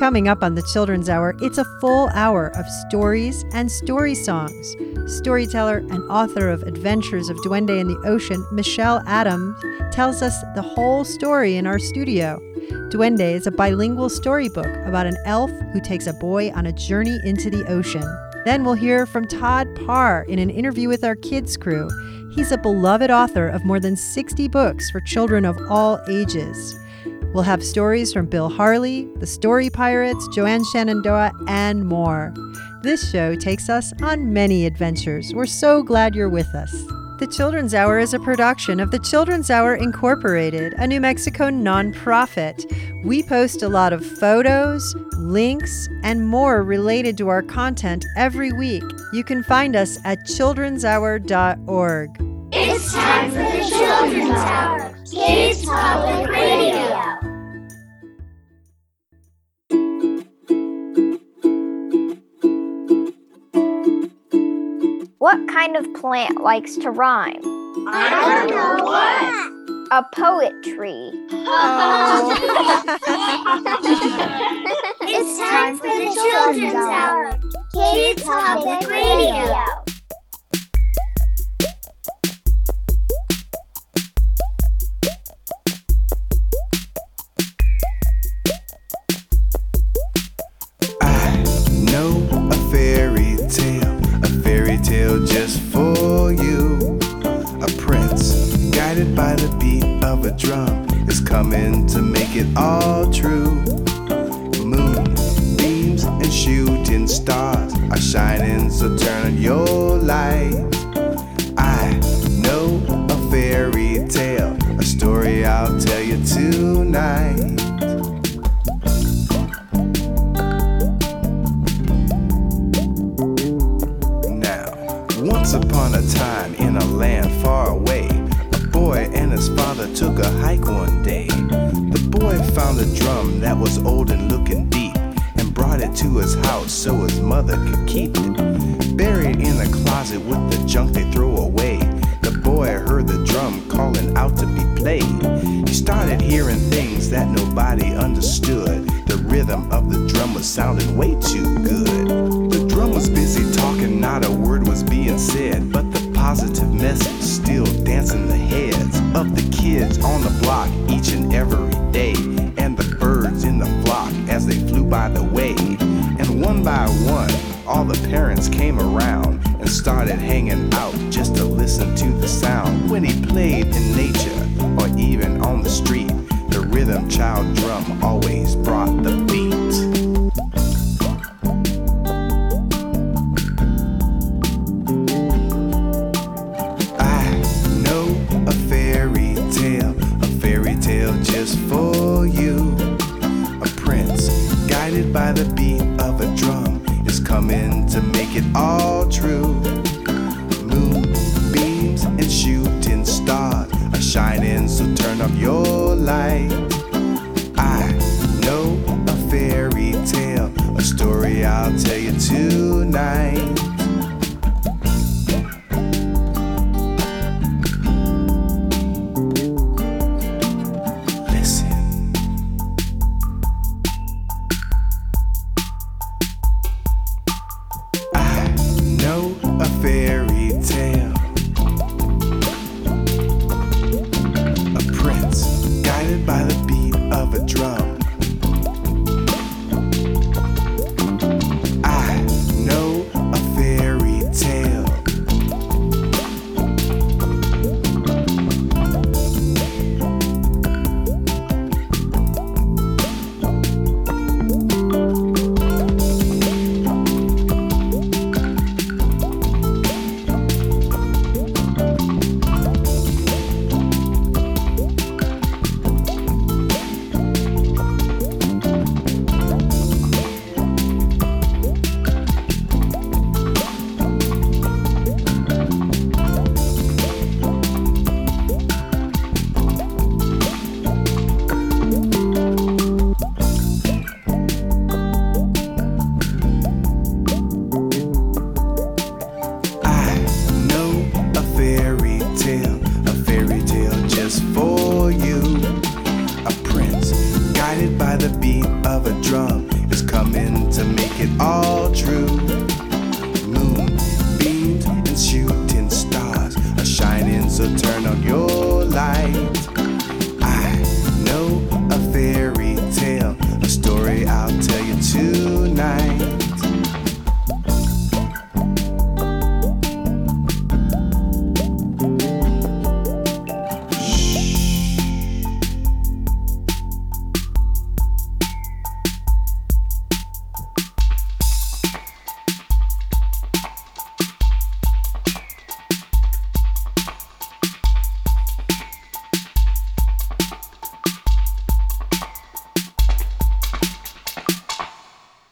Coming up on the Children's Hour, it's a full hour of stories and story songs. Storyteller and author of Adventures of Duende in the Ocean, Michelle Adams, tells us the whole story in our studio. Duende is a bilingual storybook about an elf who takes a boy on a journey into the ocean. Then we'll hear from Todd Parr in an interview with our kids crew. He's a beloved author of more than 60 books for children of all ages. We'll have stories from Bill Harley, the Story Pirates, Joanne Shenandoah, and more. This show takes us on many adventures. We're so glad you're with us. The Children's Hour is a production of the Children's Hour Incorporated, a New Mexico nonprofit. We post a lot of photos, links, and more related to our content every week. You can find us at childrenshour.org. It's time for the Children's Hour, Kids Public Radio. What kind of plant likes to rhyme? I don't know what. A poetry. Tree. It's time for the Children's Hour, Kids Public Radio. Coming to make it all true. Moon, beams, and shooting stars are shining, so turn on your drum that was old and looking deep and brought it to his house so his mother could keep it. Buried in the closet with the junk they throw away, the boy heard the drum calling out to be played. He started hearing things that nobody understood. The rhythm of the drum was sounding way too good. The drum was busy talking, not a word was being said, but the positive message still dancing the heads of the kids on the block started hanging out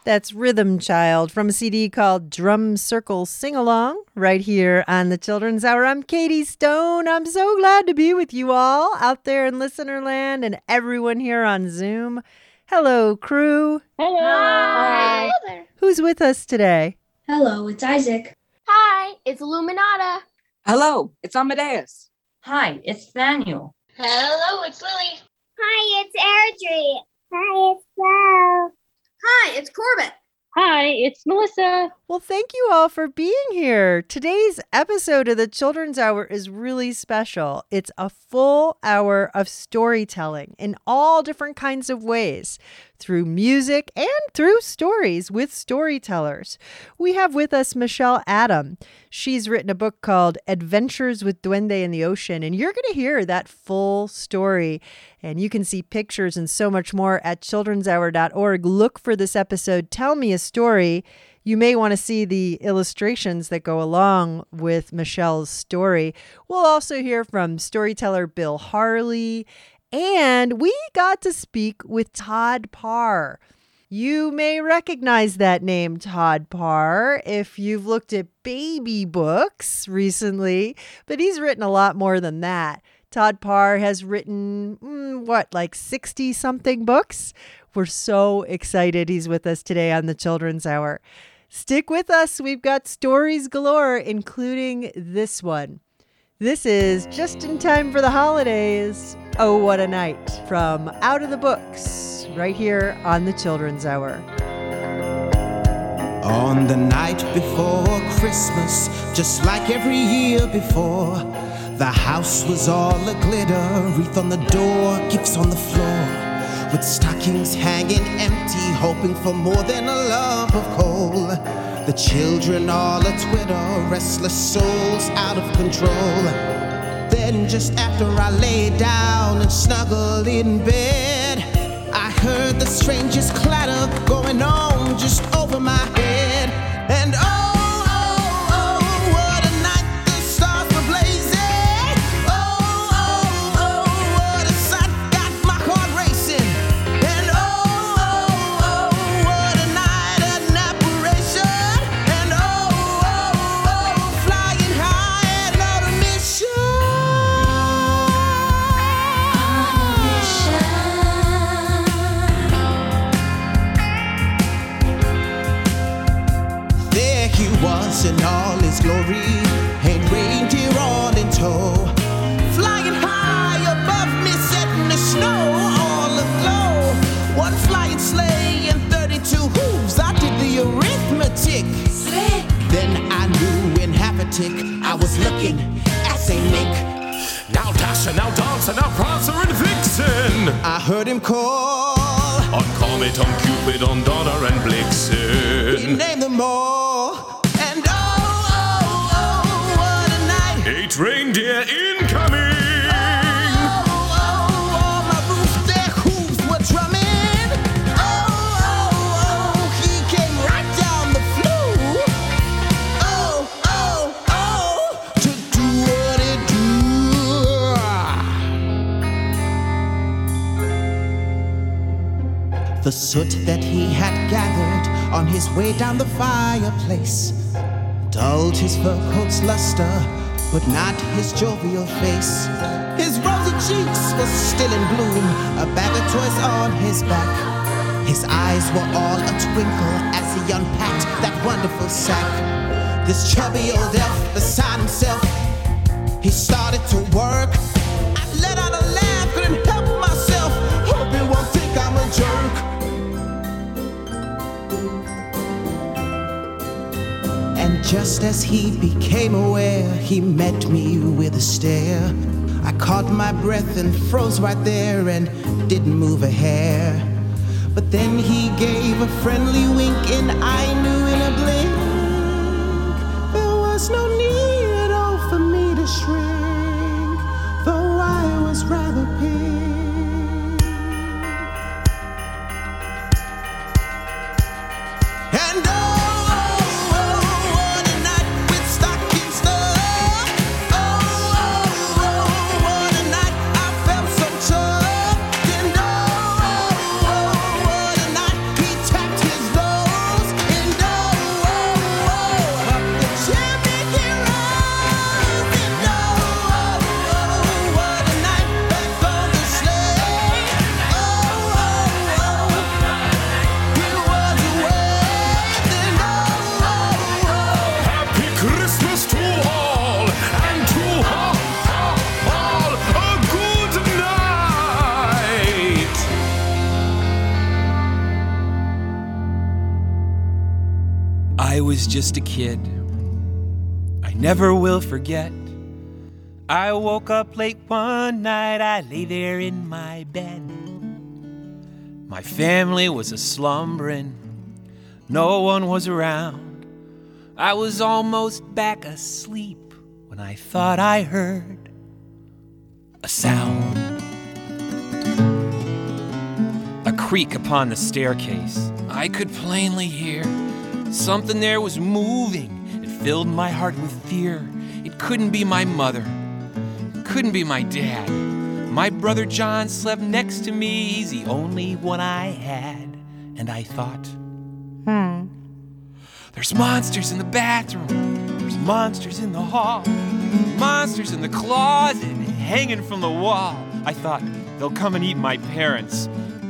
That's Rhythm Child from a CD called Drum Circle Sing Along right here on the Children's Hour. I'm Katie Stone. I'm so glad to be with you all out there in listener land and everyone here on Zoom. Hello, crew. Hello. Hi. Who's with us today? Hello, it's Isaac. Hi, it's Illuminata. Hello, it's Amadeus. Hi, it's Daniel. Hello, it's Lily. Hi, it's Airdrie. Hi, it's Bo. Hi, it's Corbett. Hi, it's Melissa. Well, thank you all for being here. Today's episode of the Children's Hour is really special. It's a full hour of storytelling in all different kinds of ways through music and through stories with storytellers. We have with us Michelle Adam. She's written a book called Adventures with Duende in the Ocean, and you're going to hear that full story. And you can see pictures and so much more at children'shour.org. Look for this episode, Tell Me a Story. You may want to see the illustrations that go along with Michelle's story. We'll also hear from storyteller Bill Harley, and we got to speak with Todd Parr. You may recognize that name, Todd Parr, if you've looked at baby books recently, but he's written a lot more than that. Todd Parr has written, mm, what, like 60 something books? We're so excited he's with us today on the Children's Hour. Stick with us. We've got stories galore, including this one. This is just in time for the holidays. Oh, what a night from Out of the Books, right here on the Children's Hour. On the night before Christmas, just like every year before, the house was all a glitter, wreath on the door, gifts on the floor, with stockings hanging empty, hoping for more than a lump of coal. The children all a twitter, restless souls out of control. Then, just after I lay down and snuggled in bed, I heard the strangest clatter going on just over my head. And oh, knew in half a tick, I was looking at St. Nick. Now Dasher, now Dancer, now Prancer and Vixen. I heard him call. On Comet, on Cupid, on Donner and He Blitzen. named them all. And oh, oh, oh, what a night. Eight reindeer incoming. The soot that he had gathered on his way down the fireplace dulled his fur coat's luster, but not his jovial face. His rosy cheeks were still in bloom, a bag of toys on his back. His eyes were all a twinkle as he unpacked that wonderful sack. This chubby old elf beside himself, he started to work. I let out a laugh, couldn't help myself. Hope he won't think I'm a jerk. Just as he became aware, he met me with a stare. I caught my breath and froze right there and didn't move a hair. But then he gave a friendly wink, and I knew in a blink there was no need at all for me to shrink, though I was rather pink. Was just a kid. I never will forget. I woke up late one night, I lay there in my bed. My family was a slumbering, no one was around. I was almost back asleep when I thought I heard a sound. A creak upon the staircase. I could plainly hear something there was moving. It filled my heart with fear. It couldn't be my mother, it couldn't be my dad. My brother John slept next to me. He's the only one I had. And I thought, Hmm. there's monsters in the bathroom. There's monsters in the hall. Monsters in the closet hanging from the wall. I thought they'll come and eat my parents.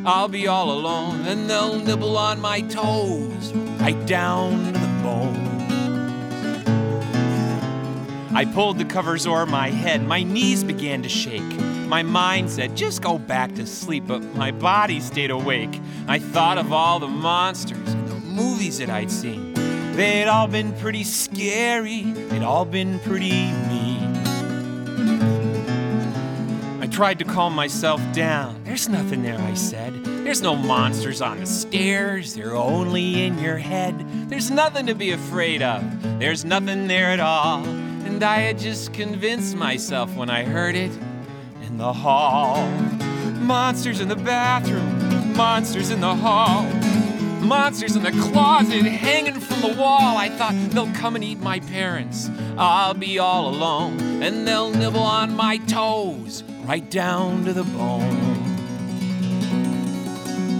I'll be all alone and they'll nibble on my toes right down to the bone. I pulled the covers over my head. My knees began to shake. My mind said, just go back to sleep, but my body stayed awake. I thought of all the monsters and the movies that I'd seen. They'd all been pretty scary, they'd all been pretty mean. Tried to calm myself down. There's nothing there, I said. There's no monsters on the stairs, they're only in your head. There's nothing to be afraid of, there's nothing there at all. And I had just convinced myself when I heard it in the hall. Monsters in the bathroom, monsters in the hall. Monsters in the closet hanging from the wall. I thought they'll come and eat my parents. I'll be all alone, and they'll nibble on my toes right down to the bone.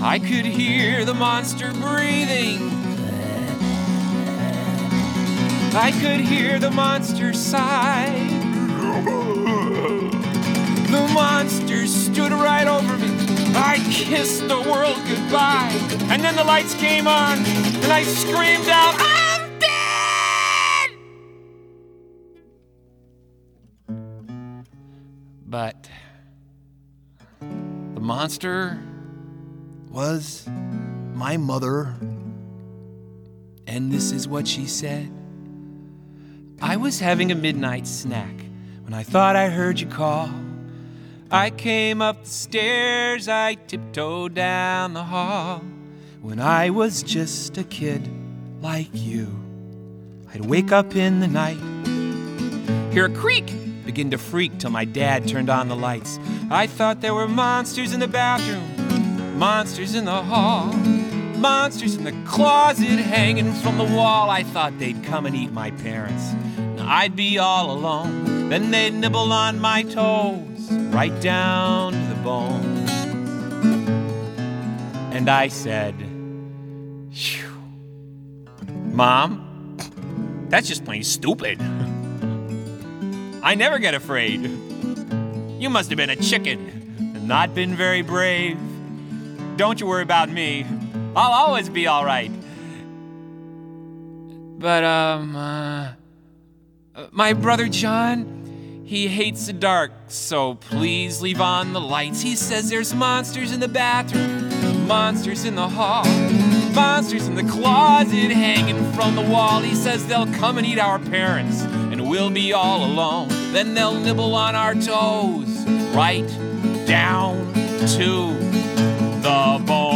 I could hear the monster breathing. I could hear the monster sigh. The monster stood right over me. I kissed the world goodbye. And then the lights came on, and I screamed out, I'm But the monster was my mother. And this is what she said I was having a midnight snack when I thought I heard you call. I came up the stairs, I tiptoed down the hall. When I was just a kid like you, I'd wake up in the night, hear a creak, begin to freak till my dad turned on the lights. I thought there were monsters in the bathroom, monsters in the hall, monsters in the closet hanging from the wall. I thought they'd come and eat my parents. Now I'd be all alone, then they'd nibble on my toes right down to the bone. And I said. Mom, that's just plain stupid. I never get afraid. You must have been a chicken and not been very brave. Don't you worry about me. I'll always be all right. But, um, uh, my brother John, he hates the dark, so please leave on the lights. He says there's monsters in the bathroom, monsters in the hall, monsters in the closet hanging from the wall. He says they'll come and eat our parents, we'll be all alone. Then they'll nibble on our toes, right down to the bone.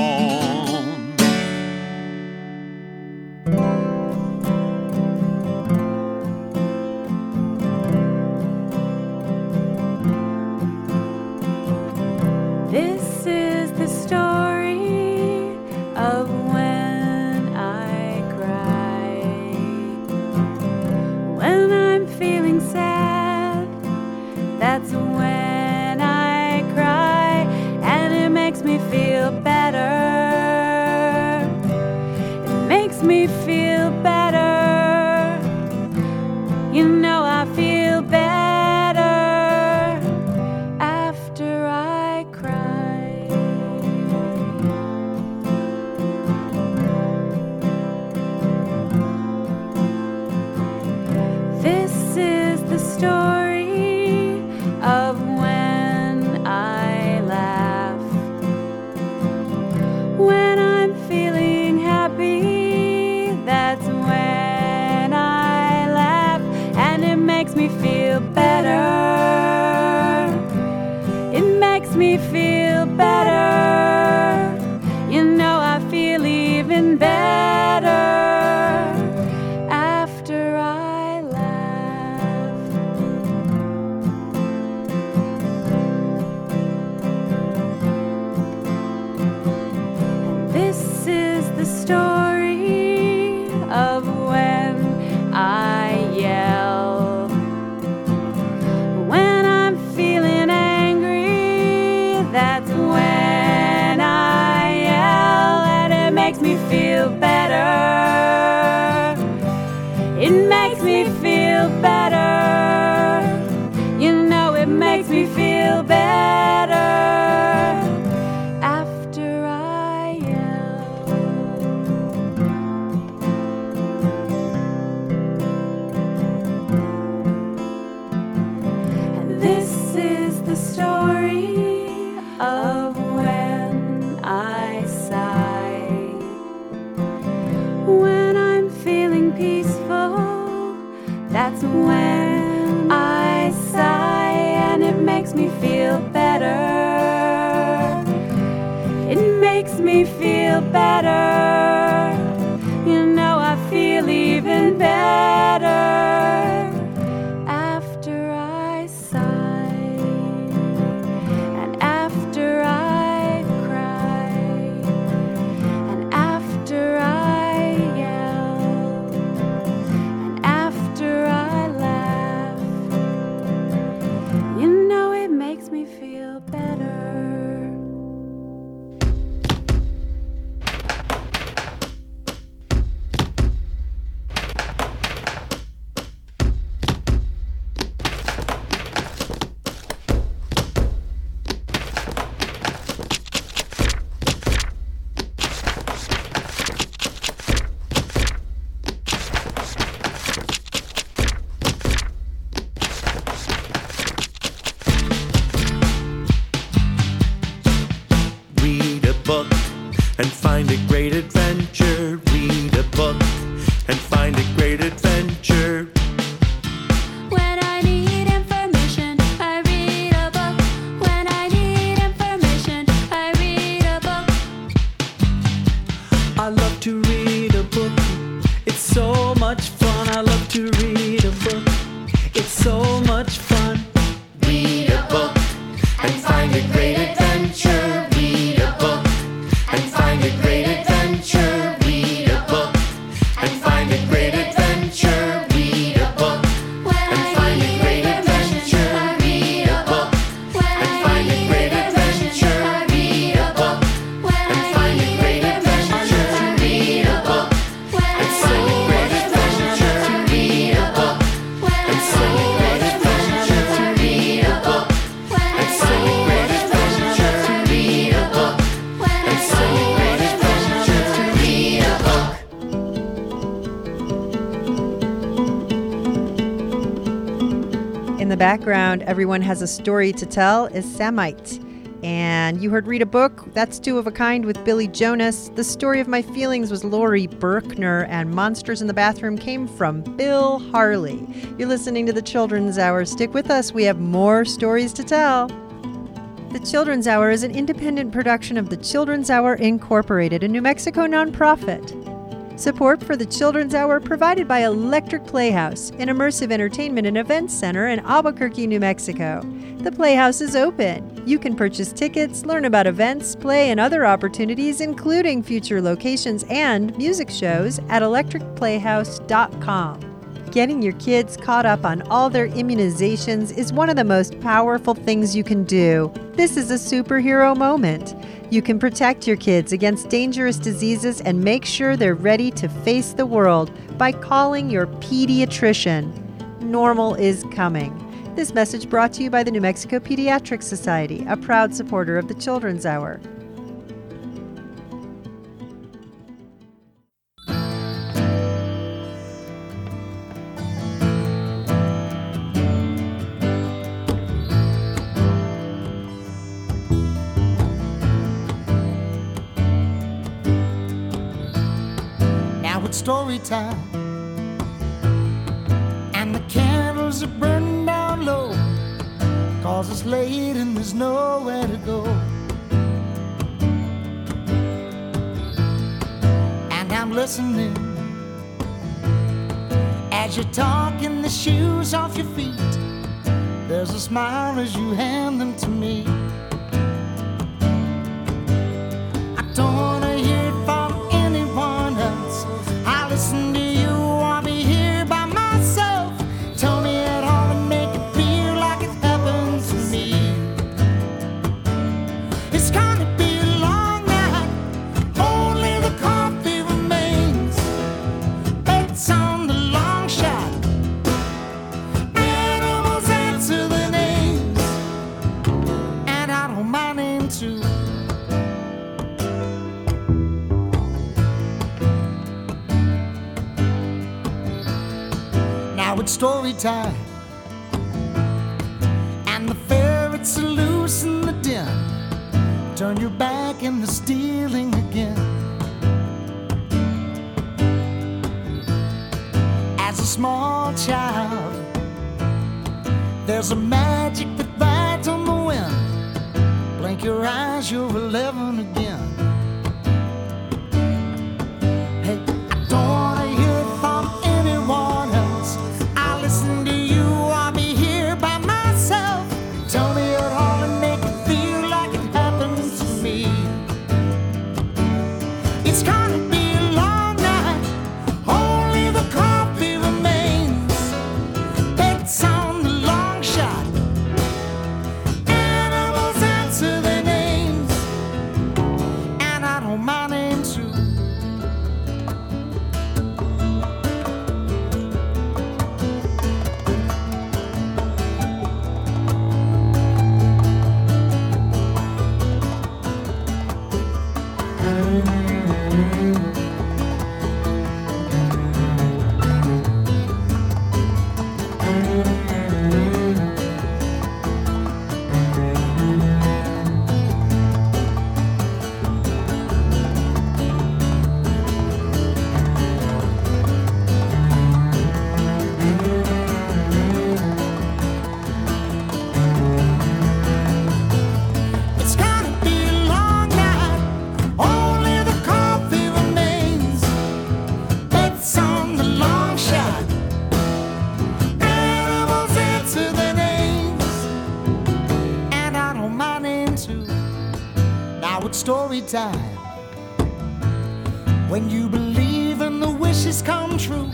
Everyone has a story to tell is Samite. And you heard read a book, that's two of a kind with Billy Jonas. The story of my feelings was Laurie Berkner, and Monsters in the Bathroom came from Bill Harley. You're listening to the Children's Hour. Stick with us, we have more stories to tell. The Children's Hour is an independent production of the Children's Hour Incorporated, a New Mexico nonprofit. Support for the Children's Hour provided by Electric Playhouse, an immersive entertainment and events center in Albuquerque, New Mexico. The Playhouse is open. You can purchase tickets, learn about events, play, and other opportunities, including future locations and music shows, at electricplayhouse.com. Getting your kids caught up on all their immunizations is one of the most powerful things you can do. This is a superhero moment. You can protect your kids against dangerous diseases and make sure they're ready to face the world by calling your pediatrician. Normal is coming. This message brought to you by the New Mexico Pediatric Society, a proud supporter of the Children's Hour. Story time, and the candles are burning down low, Cause it's late and there's nowhere to go. And I'm listening as you're talking the shoes off your feet. There's a smile as you hand them to me. Story time, and the ferrets are loose in the den. Turn your back and they're stealing again. As a small child, there's a magic that rides on the wind. Blink your eyes, you're 11 again. Time. When you believe and the wishes come true,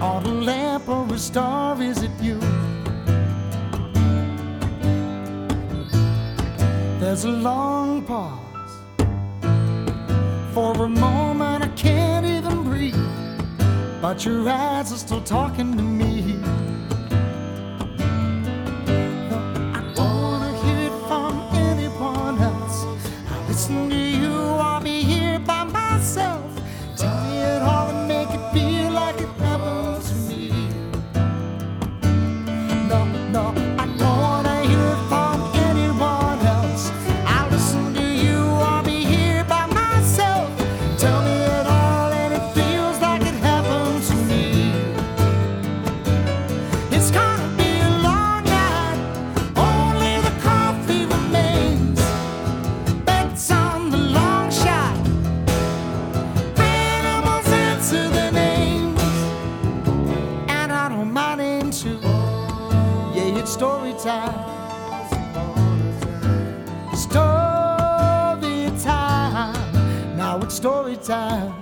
or the lamp or a star is it you? There's a long pause. For a moment, I can't even breathe. But your eyes are still talking to me. Story time.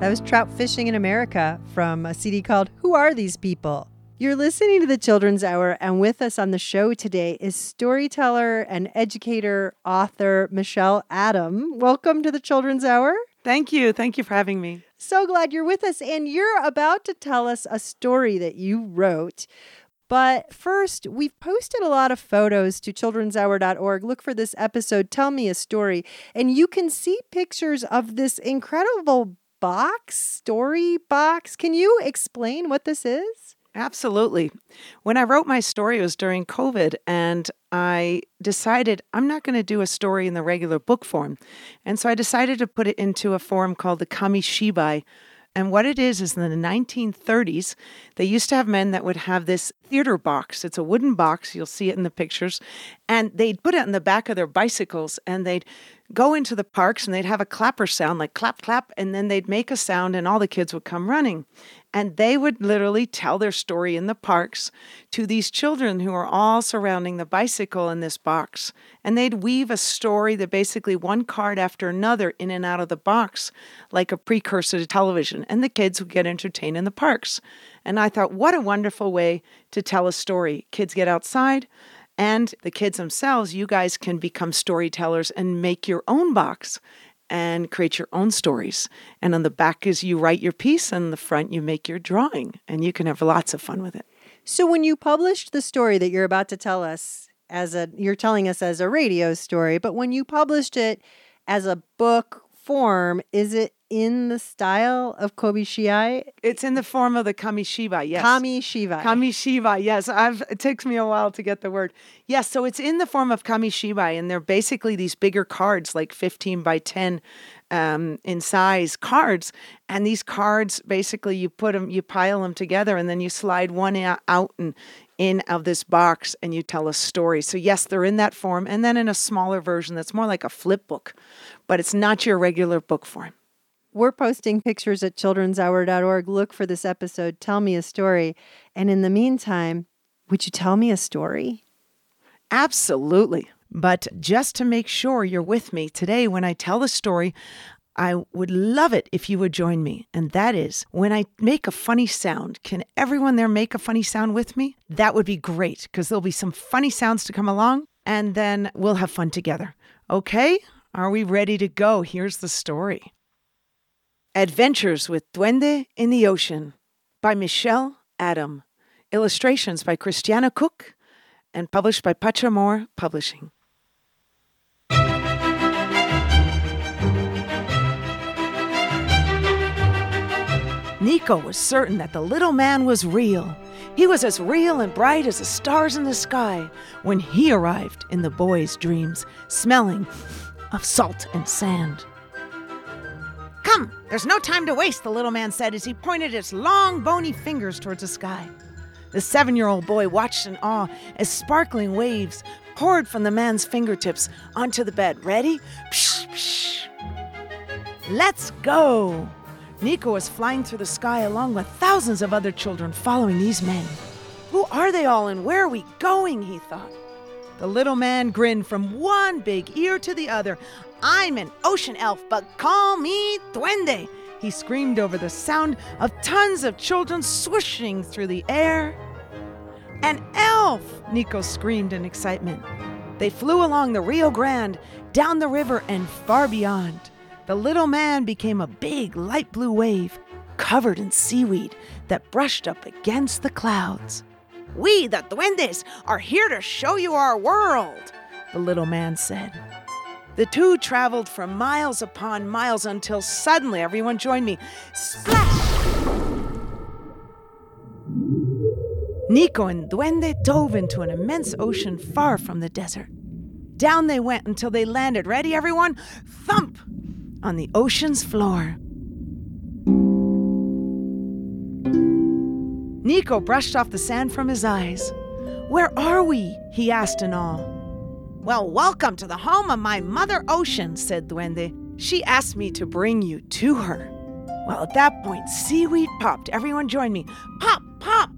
That was Trout Fishing in America from a CD called Who Are These People? You're listening to the Children's Hour, and with us on the show today is storyteller and educator, author Michelle Adam. Welcome to the Children's Hour. Thank you. Thank you for having me. So glad you're with us, and you're about to tell us a story that you wrote. But first, we've posted a lot of photos to children'shour.org. Look for this episode, Tell Me a Story, and you can see pictures of this incredible box, story box. Can you explain what this is? Absolutely. When I wrote my story, it was during COVID, and I decided I'm not going to do a story in the regular book form. And so I decided to put it into a form called the Kamishibai And what it is is in the 1930s, they used to have men that would have this theater box. It's a wooden box. You'll see it in the pictures. And they'd put it in the back of their bicycles and they'd go into the parks and they'd have a clapper sound like clap, clap. And then they'd make a sound and all the kids would come running. And they would literally tell their story in the parks to these children who are all surrounding the bicycle in this box. And they'd weave a story that basically one card after another in and out of the box, like a precursor to television. And the kids would get entertained in the parks. And I thought, what a wonderful way to tell a story. Kids get outside, and the kids themselves, you guys can become storytellers and make your own box and create your own stories. And on the back is you write your piece, and the front you make your drawing, and you can have lots of fun with it. So when you published the story that you're about to tell us as a you're telling us as a radio story, but when you published it as a book form, is it in the style of Kobishiai? It's in the form of the Kamishiba, yes. Kamishiba. Kamishiba, yes. I've it takes me a while to get the word. Yes, so it's in the form of Kamishiba, and they're basically these bigger cards, like 15 by 10 um, in size cards. And these cards, basically, you put them, you pile them together, and then you slide one out and in of this box, and you tell a story. So yes, they're in that form, and then in a smaller version that's more like a flip book, but it's not your regular book form. We're posting pictures at children'shour.org. Look for this episode, Tell Me a Story. And in the meantime, would you tell me a story? Absolutely. But just to make sure you're with me today when I tell the story, I would love it if you would join me. And that is when I make a funny sound. Can everyone there make a funny sound with me? That would be great because there'll be some funny sounds to come along and then we'll have fun together. Okay? Are we ready to go? Here's the story Adventures with Duende in the Ocean by Michelle Adam. Illustrations by Christiana Cook and published by Pachamore Publishing. Nico was certain that the little man was real. He was as real and bright as the stars in the sky when he arrived in the boy's dreams, smelling of salt and sand. Come, there's no time to waste, the little man said as he pointed his long, bony fingers towards the sky. The seven year old boy watched in awe as sparkling waves poured from the man's fingertips onto the bed. Ready? Psh, psh. Let's go! Nico was flying through the sky along with thousands of other children following these men. Who are they all and where are we going? he thought. The little man grinned from one big ear to the other. I'm an ocean elf, but call me Duende, he screamed over the sound of tons of children swooshing through the air. An elf! Nico screamed in excitement. They flew along the Rio Grande, down the river, and far beyond. The little man became a big light blue wave, covered in seaweed that brushed up against the clouds. We, the Duendes, are here to show you our world, the little man said. The two traveled for miles upon miles until suddenly everyone joined me. Splash! Nico and Duende dove into an immense ocean far from the desert. Down they went until they landed. Ready, everyone? Thump! On the ocean's floor. Nico brushed off the sand from his eyes. Where are we? he asked in awe. Well, welcome to the home of my mother ocean, said Duende. She asked me to bring you to her. Well, at that point, seaweed popped. Everyone joined me. Pop, pop!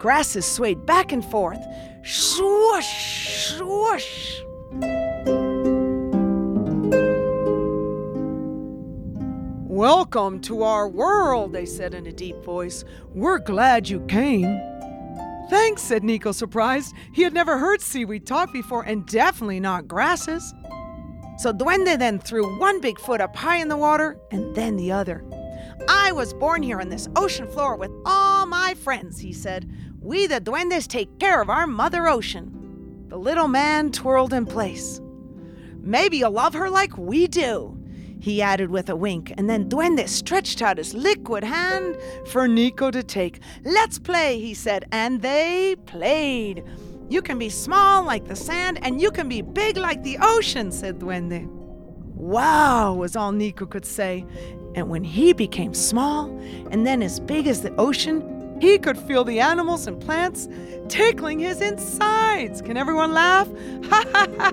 Grasses swayed back and forth. Swoosh, swoosh. Welcome to our world, they said in a deep voice. We're glad you came. Thanks, said Nico, surprised. He had never heard seaweed talk before, and definitely not grasses. So Duende then threw one big foot up high in the water and then the other. I was born here on this ocean floor with all my friends, he said. We, the Duendes, take care of our mother ocean. The little man twirled in place. Maybe you'll love her like we do, he added with a wink, and then Duende stretched out his liquid hand for Nico to take. Let's play, he said, and they played. You can be small like the sand, and you can be big like the ocean, said Duende. Wow, was all Nico could say. And when he became small and then as big as the ocean, he could feel the animals and plants tickling his insides. Can everyone laugh? Ha ha ha!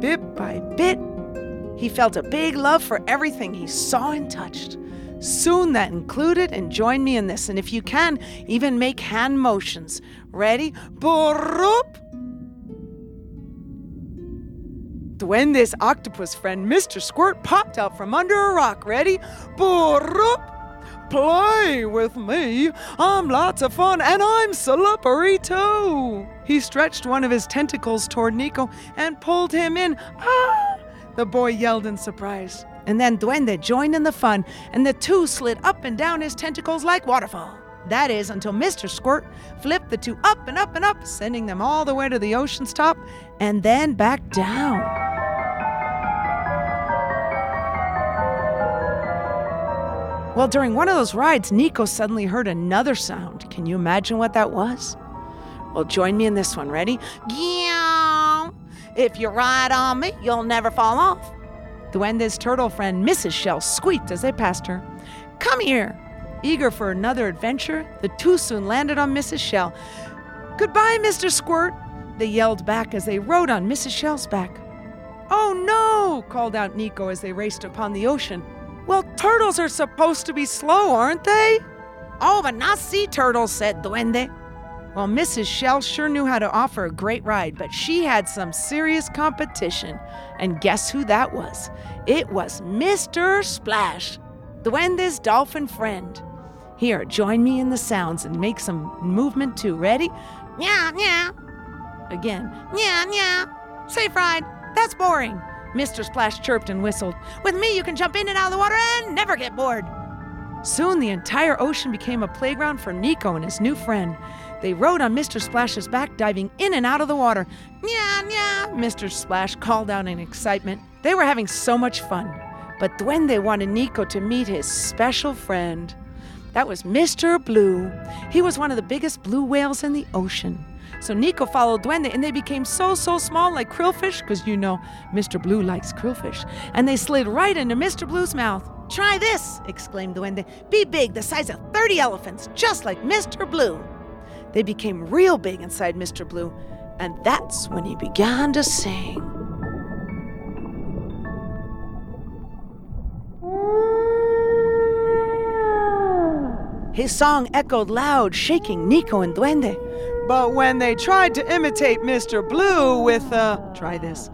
Bit by bit, he felt a big love for everything he saw and touched. Soon that included, and join me in this, and if you can, even make hand motions. Ready? Borup! Duende's octopus friend, Mr. Squirt, popped out from under a rock. Ready? Borup! Play with me. I'm lots of fun and I'm slippery too. He stretched one of his tentacles toward Nico and pulled him in. Ah! The boy yelled in surprise. And then Duende joined in the fun, and the two slid up and down his tentacles like waterfall. That is, until Mr. Squirt flipped the two up and up and up, sending them all the way to the ocean's top and then back down. Well, during one of those rides, Nico suddenly heard another sound. Can you imagine what that was? Well, join me in this one. Ready? Meow. If you ride on me, you'll never fall off. Duende's turtle friend, Mrs. Shell, squeaked as they passed her. Come here. Eager for another adventure, the two soon landed on Mrs. Shell. Goodbye, Mr. Squirt, they yelled back as they rode on Mrs. Shell's back. Oh no, called out Nico as they raced upon the ocean. Well, turtles are supposed to be slow, aren't they? Oh, but not sea turtles, said Duende. Well, Mrs. Shell sure knew how to offer a great ride, but she had some serious competition. And guess who that was? It was Mr. Splash, Duende's dolphin friend. Here, join me in the sounds and make some movement too. Ready? Meow, meow. Again, meow, meow. Safe ride. That's boring. Mr. Splash chirped and whistled. With me, you can jump in and out of the water and never get bored. Soon the entire ocean became a playground for Nico and his new friend. They rode on Mr. Splash's back, diving in and out of the water. Nya, nya, Mr. Splash called out in excitement. They were having so much fun. But Duende wanted Nico to meet his special friend. That was Mr. Blue. He was one of the biggest blue whales in the ocean. So Nico followed Duende and they became so, so small like krillfish, because you know Mr. Blue likes krillfish. And they slid right into Mr. Blue's mouth. Try this, exclaimed Duende. Be big, the size of 30 elephants, just like Mr. Blue. They became real big inside Mr. Blue, and that's when he began to sing. His song echoed loud, shaking Nico and Duende. But when they tried to imitate Mr. Blue with, uh, try this.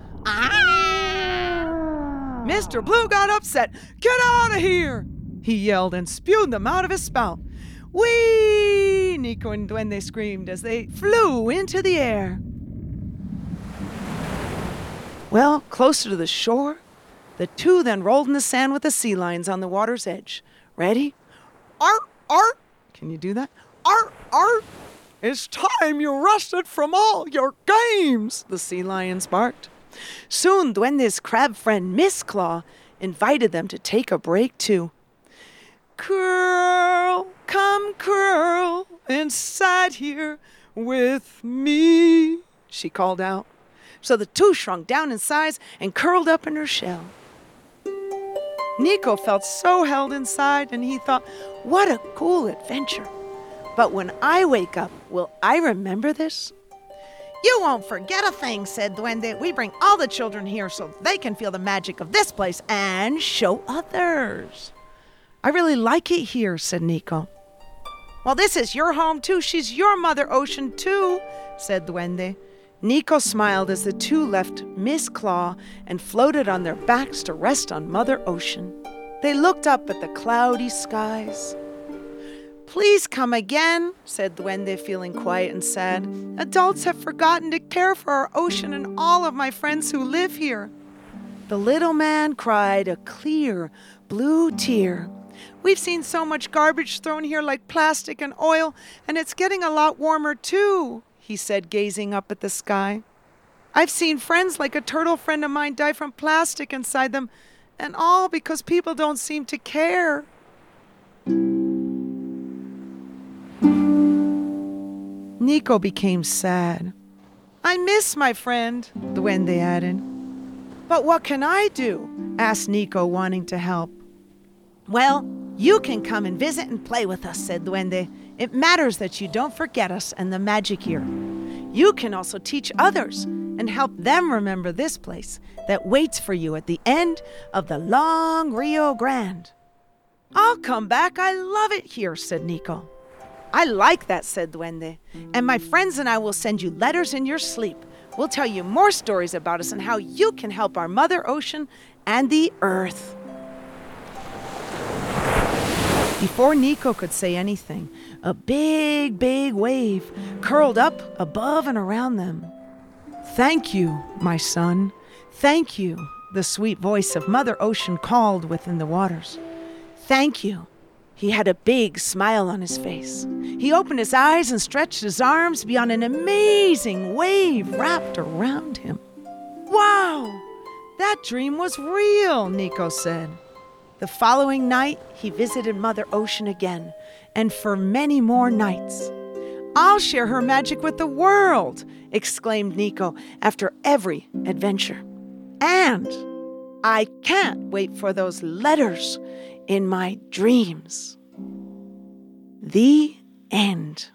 Mr. Blue got upset. Get out of here! He yelled and spewed them out of his spout. Whee! Nico and Duende screamed as they flew into the air. Well, closer to the shore, the two then rolled in the sand with the sea lions on the water's edge. Ready? Art, art! Can you do that? Art, art! It's time you rested from all your games, the sea lions barked. Soon, Duende's crab friend Miss Claw invited them to take a break too. Curl, come curl inside here with me, she called out. So the two shrunk down in size and curled up in her shell. Nico felt so held inside and he thought, what a cool adventure. But when I wake up, will I remember this? You won't forget a thing, said Duende. We bring all the children here so they can feel the magic of this place and show others. I really like it here, said Nico. Well, this is your home too. She's your Mother Ocean too, said Duende. Nico smiled as the two left Miss Claw and floated on their backs to rest on Mother Ocean. They looked up at the cloudy skies. Please come again, said Duende, feeling quiet and sad. Adults have forgotten to care for our ocean and all of my friends who live here. The little man cried a clear blue tear. We've seen so much garbage thrown here like plastic and oil, and it's getting a lot warmer too, he said, gazing up at the sky. I've seen friends like a turtle friend of mine die from plastic inside them, and all because people don't seem to care. Nico became sad. I miss my friend, Duende added. But what can I do? asked Nico, wanting to help. Well, you can come and visit and play with us, said Duende. It matters that you don't forget us and the magic here. You can also teach others and help them remember this place that waits for you at the end of the long Rio Grande. I'll come back. I love it here, said Nico. I like that, said Duende. And my friends and I will send you letters in your sleep. We'll tell you more stories about us and how you can help our Mother Ocean and the Earth. Before Nico could say anything, a big, big wave curled up above and around them. Thank you, my son. Thank you, the sweet voice of Mother Ocean called within the waters. Thank you. He had a big smile on his face. He opened his eyes and stretched his arms beyond an amazing wave wrapped around him. Wow! That dream was real, Nico said. The following night, he visited Mother Ocean again, and for many more nights. I'll share her magic with the world, exclaimed Nico after every adventure. And I can't wait for those letters in my dreams. The end.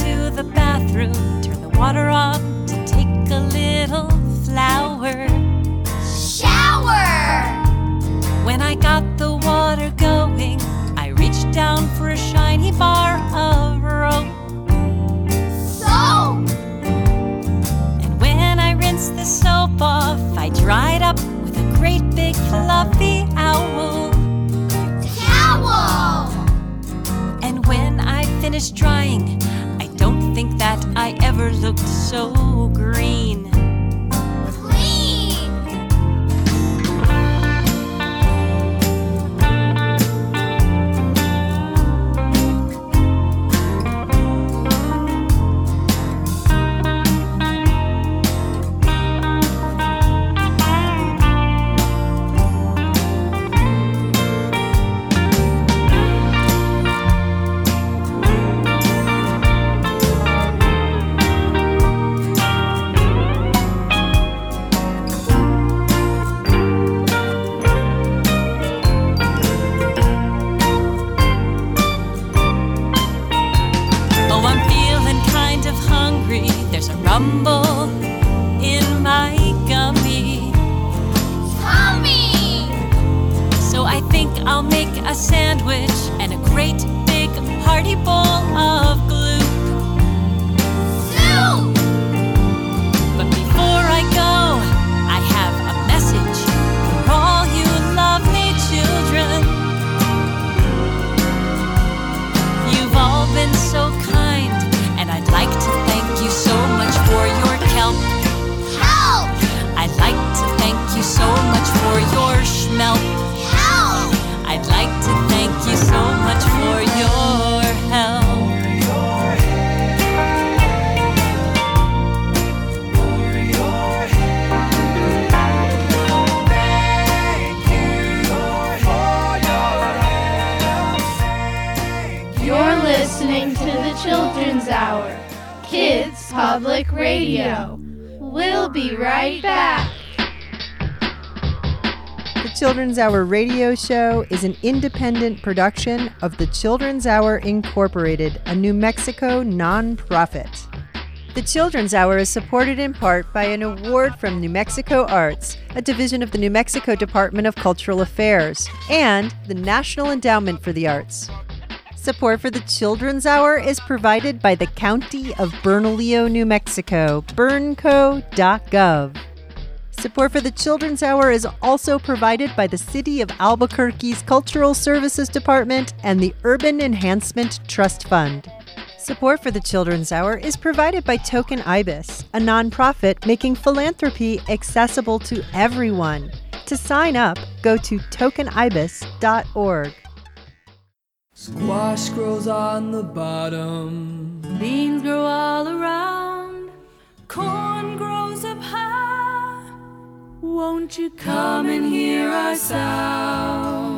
Into the bathroom, turn the water on to take a little flower. Shower! When I got the water going, I reached down for a shiny bar of rope. Soap! And when I rinsed the soap off, I dried up with a great big fluffy owl. Towel! And when I finished drying, I don't think that I ever looked so green. Children's Hour radio show is an independent production of the Children's Hour Incorporated, a New Mexico nonprofit. The Children's Hour is supported in part by an award from New Mexico Arts, a division of the New Mexico Department of Cultural Affairs, and the National Endowment for the Arts. Support for the Children's Hour is provided by the County of Bernalillo, New Mexico, bernco.gov. Support for the Children's Hour is also provided by the City of Albuquerque's Cultural Services Department and the Urban Enhancement Trust Fund. Support for the Children's Hour is provided by Token Ibis, a nonprofit making philanthropy accessible to everyone. To sign up, go to tokenibis.org. Squash grows on the bottom. Beans grow all around. Corn grows up high. Won't you come and hear our sound?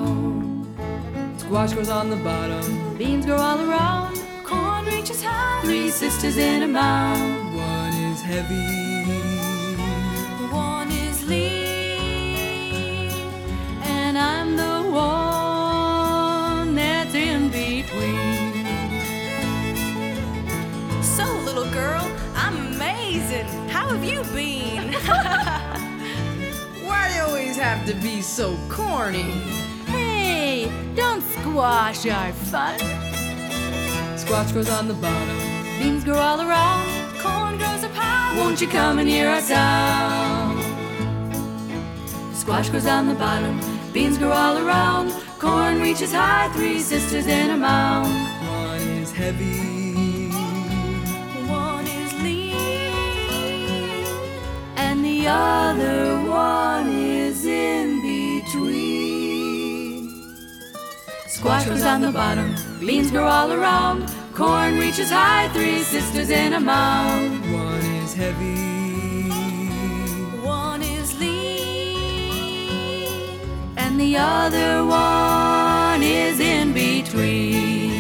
Squash grows on the bottom, beans grow all around. Corn reaches high, three sisters in a mound. One is heavy, one is lean, and I'm the one that's in between. So, little girl, I'm amazing. How have you been? Why do you always have to be so corny? hey, don't squash our fun. Squash grows on the bottom, Beans grow all around, corn grows up high. won't you come and hear us out? Squash grows on the bottom, beans grow all around. Corn reaches high, three sisters in a mound. One is heavy, the other one is in between. Squash grows on the bottom, beans grow all around. Corn reaches high, three sisters in a mound. one is heavy, One is lean, and the other one is in between.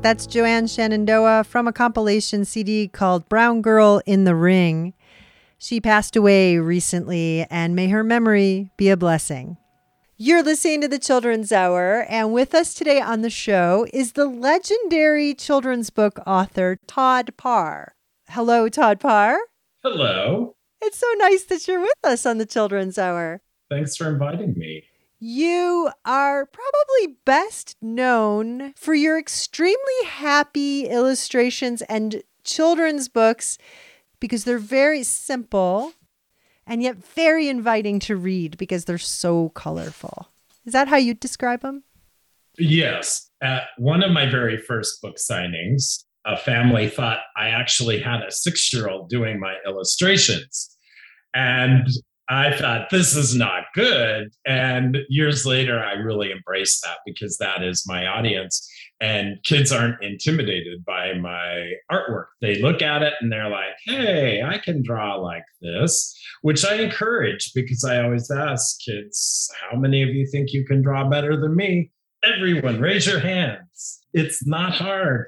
That's Joanne Shenandoah from a compilation CD called Brown Girl in the Ring. She passed away recently, and may her memory be a blessing. You're listening to the Children's Hour, and with us today on the show is the legendary children's book author Todd Parr. Hello, Todd Parr. Hello. It's so nice that you're with us on the Children's Hour. Thanks for inviting me. You are probably best known for your extremely happy illustrations and children's books because they're very simple and yet very inviting to read because they're so colorful. Is that how you describe them? Yes. At one of my very first book signings, a family thought I actually had a six year old doing my illustrations. And I thought, this is not good. And years later, I really embraced that because that is my audience. And kids aren't intimidated by my artwork. They look at it and they're like, hey, I can draw like this, which I encourage because I always ask kids, how many of you think you can draw better than me? Everyone, raise your hands. It's not hard.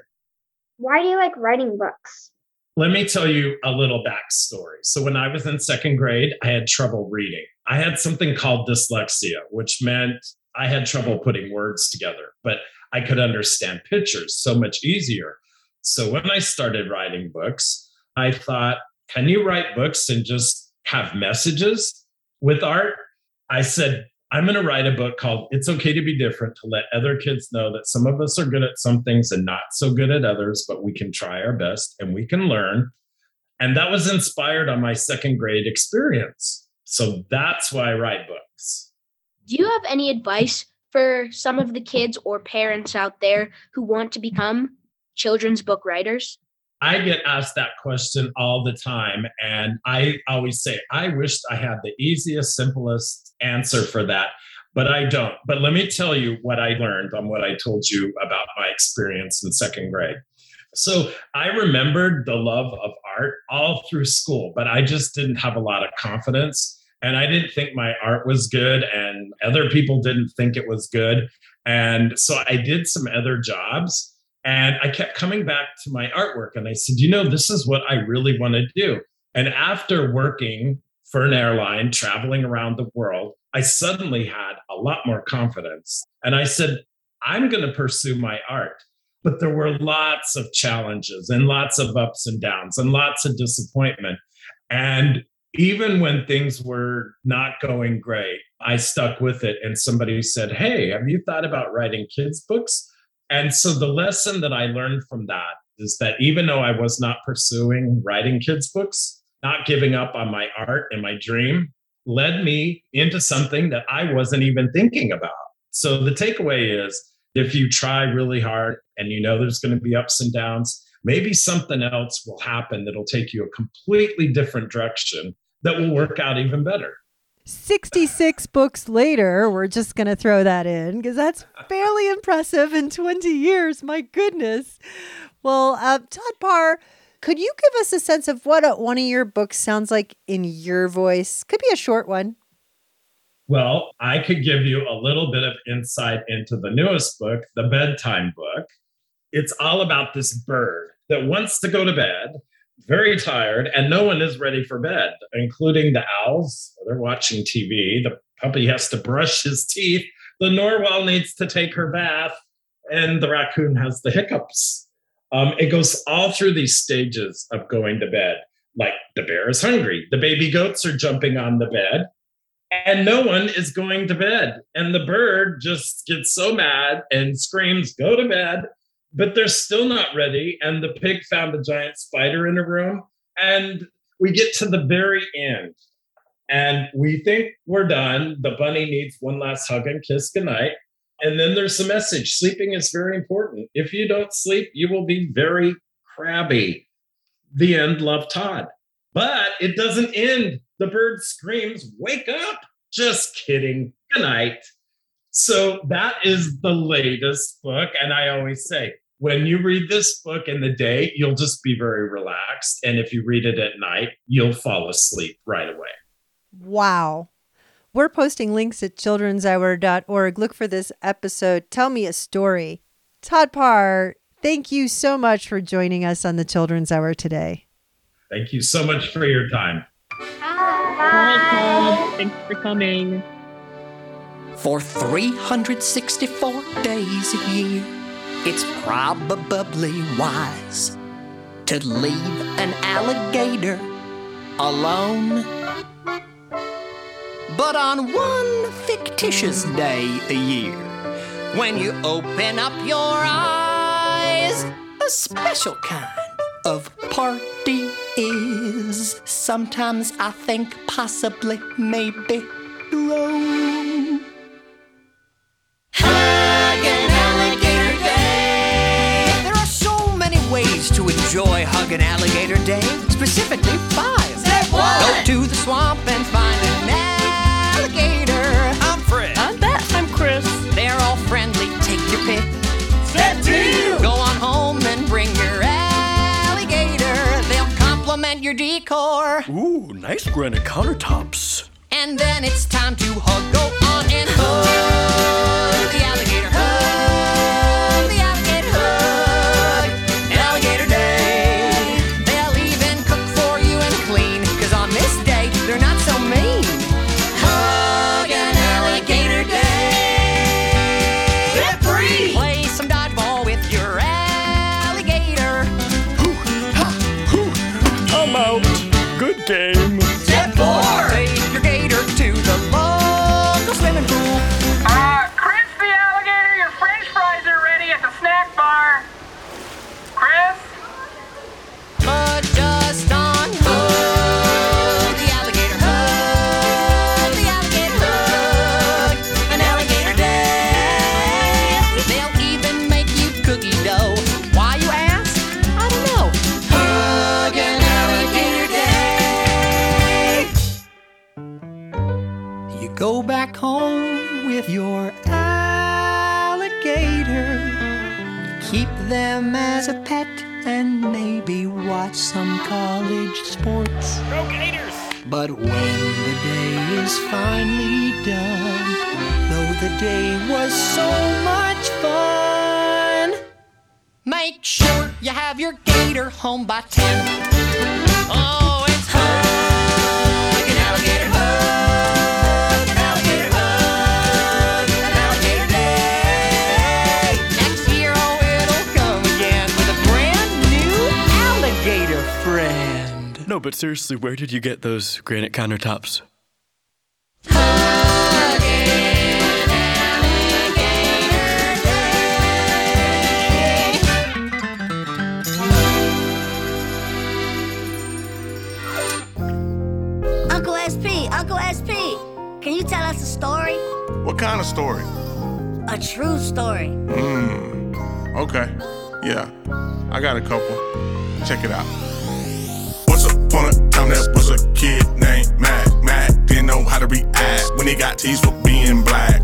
Why do you like writing books? Let me tell you a little backstory. So, when I was in second grade, I had trouble reading. I had something called dyslexia, which meant I had trouble putting words together, but I could understand pictures so much easier. So, when I started writing books, I thought, can you write books and just have messages with art? I said, I'm going to write a book called It's Okay to Be Different to let other kids know that some of us are good at some things and not so good at others, but we can try our best and we can learn. And that was inspired on my second grade experience. So that's why I write books. Do you have any advice for some of the kids or parents out there who want to become children's book writers? I get asked that question all the time. And I always say, I wish I had the easiest, simplest answer for that, but I don't. But let me tell you what I learned on what I told you about my experience in second grade. So I remembered the love of art all through school, but I just didn't have a lot of confidence. And I didn't think my art was good, and other people didn't think it was good. And so I did some other jobs and I kept coming back to my artwork and I said, you know, this is what I really want to do. And after working for an airline, traveling around the world, I suddenly had a lot more confidence. And I said, I'm going to pursue my art. But there were lots of challenges and lots of ups and downs and lots of disappointment. And even when things were not going great, I stuck with it. And somebody said, Hey, have you thought about writing kids' books? And so the lesson that I learned from that is that even though I was not pursuing writing kids' books, not giving up on my art and my dream led me into something that I wasn't even thinking about. So the takeaway is if you try really hard and you know there's going to be ups and downs, maybe something else will happen that'll take you a completely different direction that will work out even better. 66 books later, we're just going to throw that in because that's fairly impressive in 20 years. My goodness. Well, uh, Todd Parr, could you give us a sense of what a, one of your books sounds like in your voice? Could be a short one. Well, I could give you a little bit of insight into the newest book, the bedtime book. It's all about this bird that wants to go to bed, very tired, and no one is ready for bed, including the owls. They're watching TV. The puppy has to brush his teeth. The narwhal needs to take her bath, and the raccoon has the hiccups. Um, it goes all through these stages of going to bed. Like the bear is hungry, the baby goats are jumping on the bed, and no one is going to bed. And the bird just gets so mad and screams, Go to bed. But they're still not ready. And the pig found a giant spider in a room. And we get to the very end. And we think we're done. The bunny needs one last hug and kiss goodnight. And then there's the message sleeping is very important. If you don't sleep, you will be very crabby. The end, love Todd. But it doesn't end. The bird screams, Wake up! Just kidding. Good night. So that is the latest book. And I always say, when you read this book in the day, you'll just be very relaxed. And if you read it at night, you'll fall asleep right away. Wow. We're posting links at childrenshour.org. Look for this episode. Tell me a story. Todd Parr, thank you so much for joining us on the Children's Hour today. Thank you so much for your time. Hi, Todd. Thanks for coming. For 364 days a year, it's probably wise to leave an alligator alone. But on one fictitious day a year, when you open up your eyes, a special kind of party is. Sometimes I think possibly, maybe wrong. Enjoy Hug an Alligator Day, specifically five. Step one. Go to the swamp and find an alligator. I'm Fred. I'm Beth. I'm Chris. They're all friendly. Take your pick. Step two. Go on home and bring your alligator. They'll compliment your decor. Ooh, nice granite countertops. And then it's time to hug. Go on and hug Keep them as a pet and maybe watch some college sports. Go Gators! But when the day is finally done, though the day was so much fun, make sure you have your gator home by 10. But seriously, where did you get those granite countertops? Uncle SP, Uncle SP, can you tell us a story? What kind of story? A true story. Hmm. Okay. Yeah. I got a couple. Check it out. Upon a time, there was a kid named Mac. Mac didn't know how to react when he got teased for being black.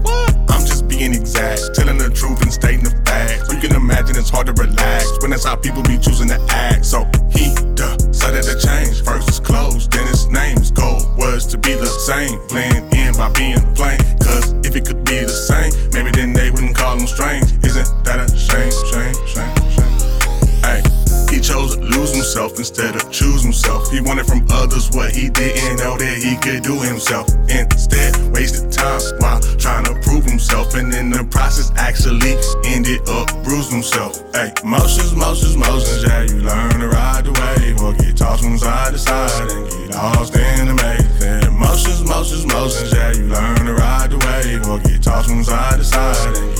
I'm just being exact, telling the truth and stating the facts. So you can imagine it's hard to relax when that's how people be choosing to act. So he decided to change. First his clothes, then his name's goal was to be the same. Blend in by being plain. Cause if it could be the same, maybe then they wouldn't call them strange. Isn't that a shame, shame, shame, shame? Hey, he chose himself instead of choose himself. He wanted from others what he didn't know that he could do himself. Instead, wasted time while trying to prove himself, and in the process, actually ended up bruising himself. Hey, motions, motions, motions, yeah, you learn to ride the wave or get tossed from side to side and get lost in the maze. And motions, motions, motions, yeah, you learn to ride the wave or get tossed from side to side and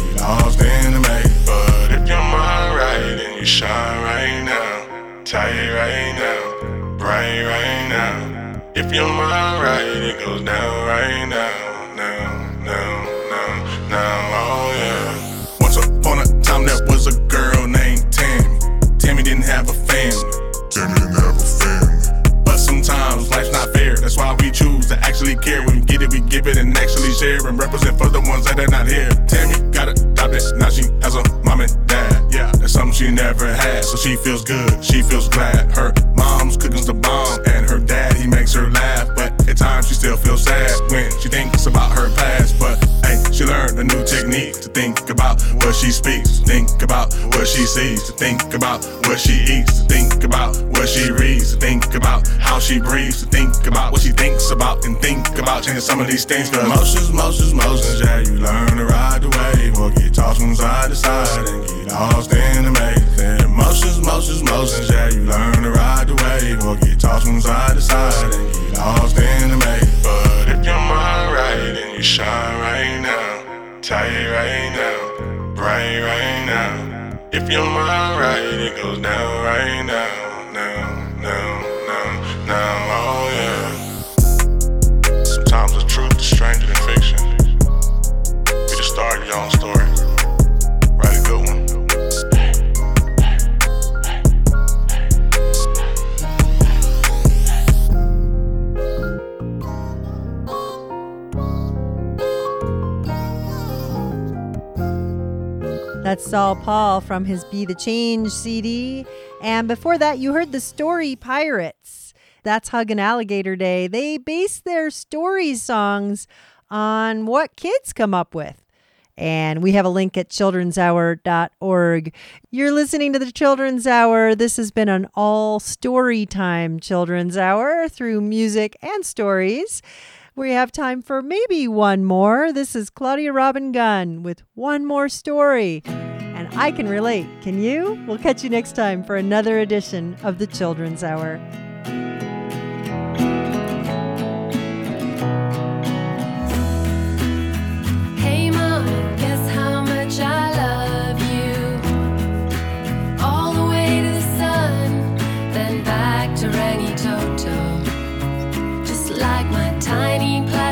now. Your mind right, it goes down right now, now, now, now, now, oh yeah. Once upon a time, there was a girl named Tammy. Tammy didn't have a family. Tammy didn't have a family. But sometimes life's not fair. That's why we choose to actually care. When we get it, we give it and actually share and represent for the ones that are not here. Tammy got adopted. Now she has a mom and dad. Yeah, that's something she never had. So she feels good. She feels glad. Her mom's cooking's the bomb, sees, to think about what she eats, to think about what she reads, to think about how she breathes, to think about what she thinks about, and think about changing some of these things. Cause motions, motions, motions, yeah, you learn to ride the wave or get tossed from side to side and get lost in the maze. Motions, motions, motions, yeah, you learn to ride the wave or get tossed from side to side and get lost in the maze. But if your mind right, then you shine right now, tight right now, bright right now. If your mind right, it goes down right now, now, now, now, now, oh yeah. Sometimes the truth is stranger than fiction. We just start your own story. That's Saul Paul from his Be the Change CD. And before that, you heard the story Pirates. That's Hug an Alligator Day. They base their story songs on what kids come up with. And we have a link at childrenshour.org. You're listening to the Children's Hour. This has been an all story time Children's Hour through music and stories. We have time for maybe one more. This is Claudia Robin Gunn with one more story. And I can relate. Can you? We'll catch you next time for another edition of the Children's Hour.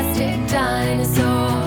Plastic dinosaur.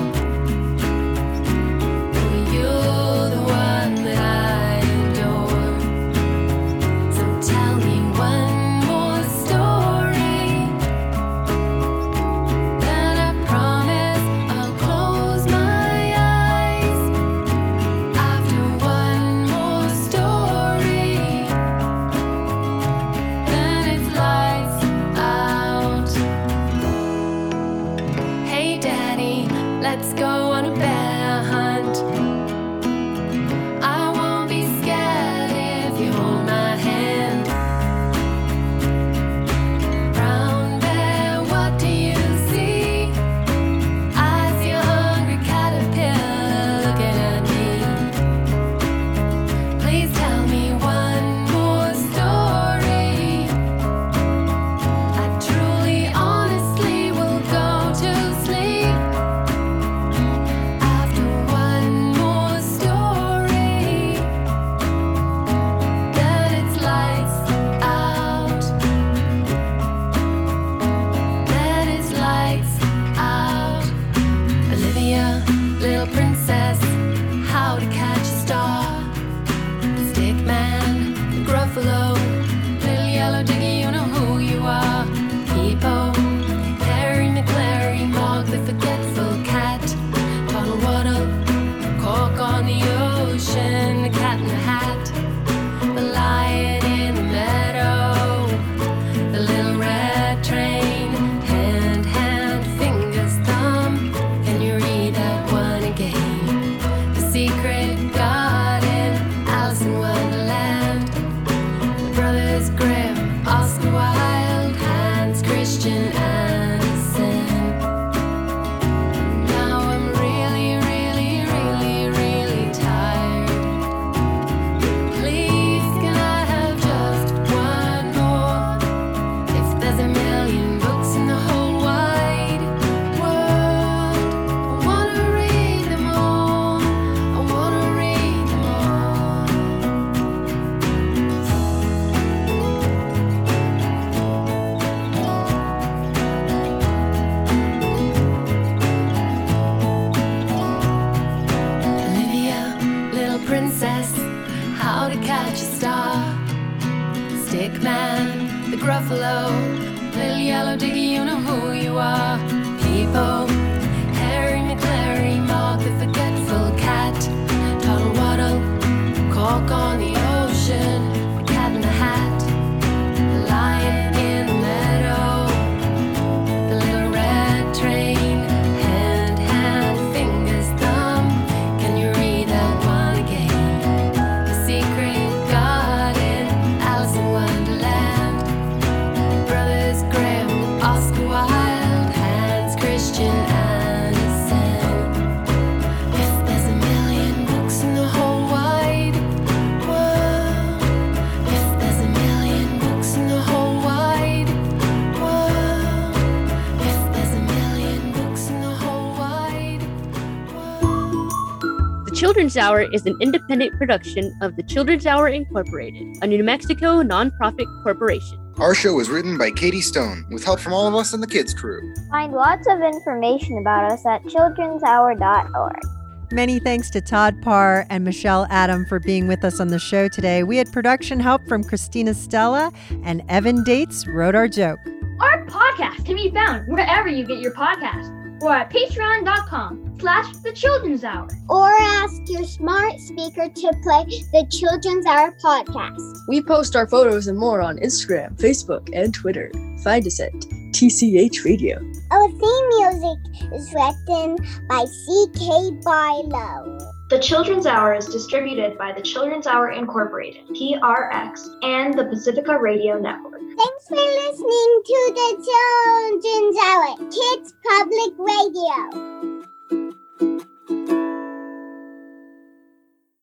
Hour is an independent production of the Children's Hour Incorporated, a New Mexico nonprofit corporation. Our show was written by Katie Stone with help from all of us in the kids crew. Find lots of information about us at childrenshour.org. Many thanks to Todd Parr and Michelle Adam for being with us on the show today. We had production help from Christina Stella, and Evan Dates wrote our joke. Our podcast can be found wherever you get your podcast or at patreon.com slash the children's hour. Or ask your smart speaker to play the Children's Hour podcast. We post our photos and more on Instagram, Facebook, and Twitter. Find us at TCH Radio. Our theme music is written by C.K. Bilo. The Children's Hour is distributed by the Children's Hour Incorporated, PRX, and the Pacifica Radio Network. Thanks for listening to the Children's Hour, Kids Public Radio.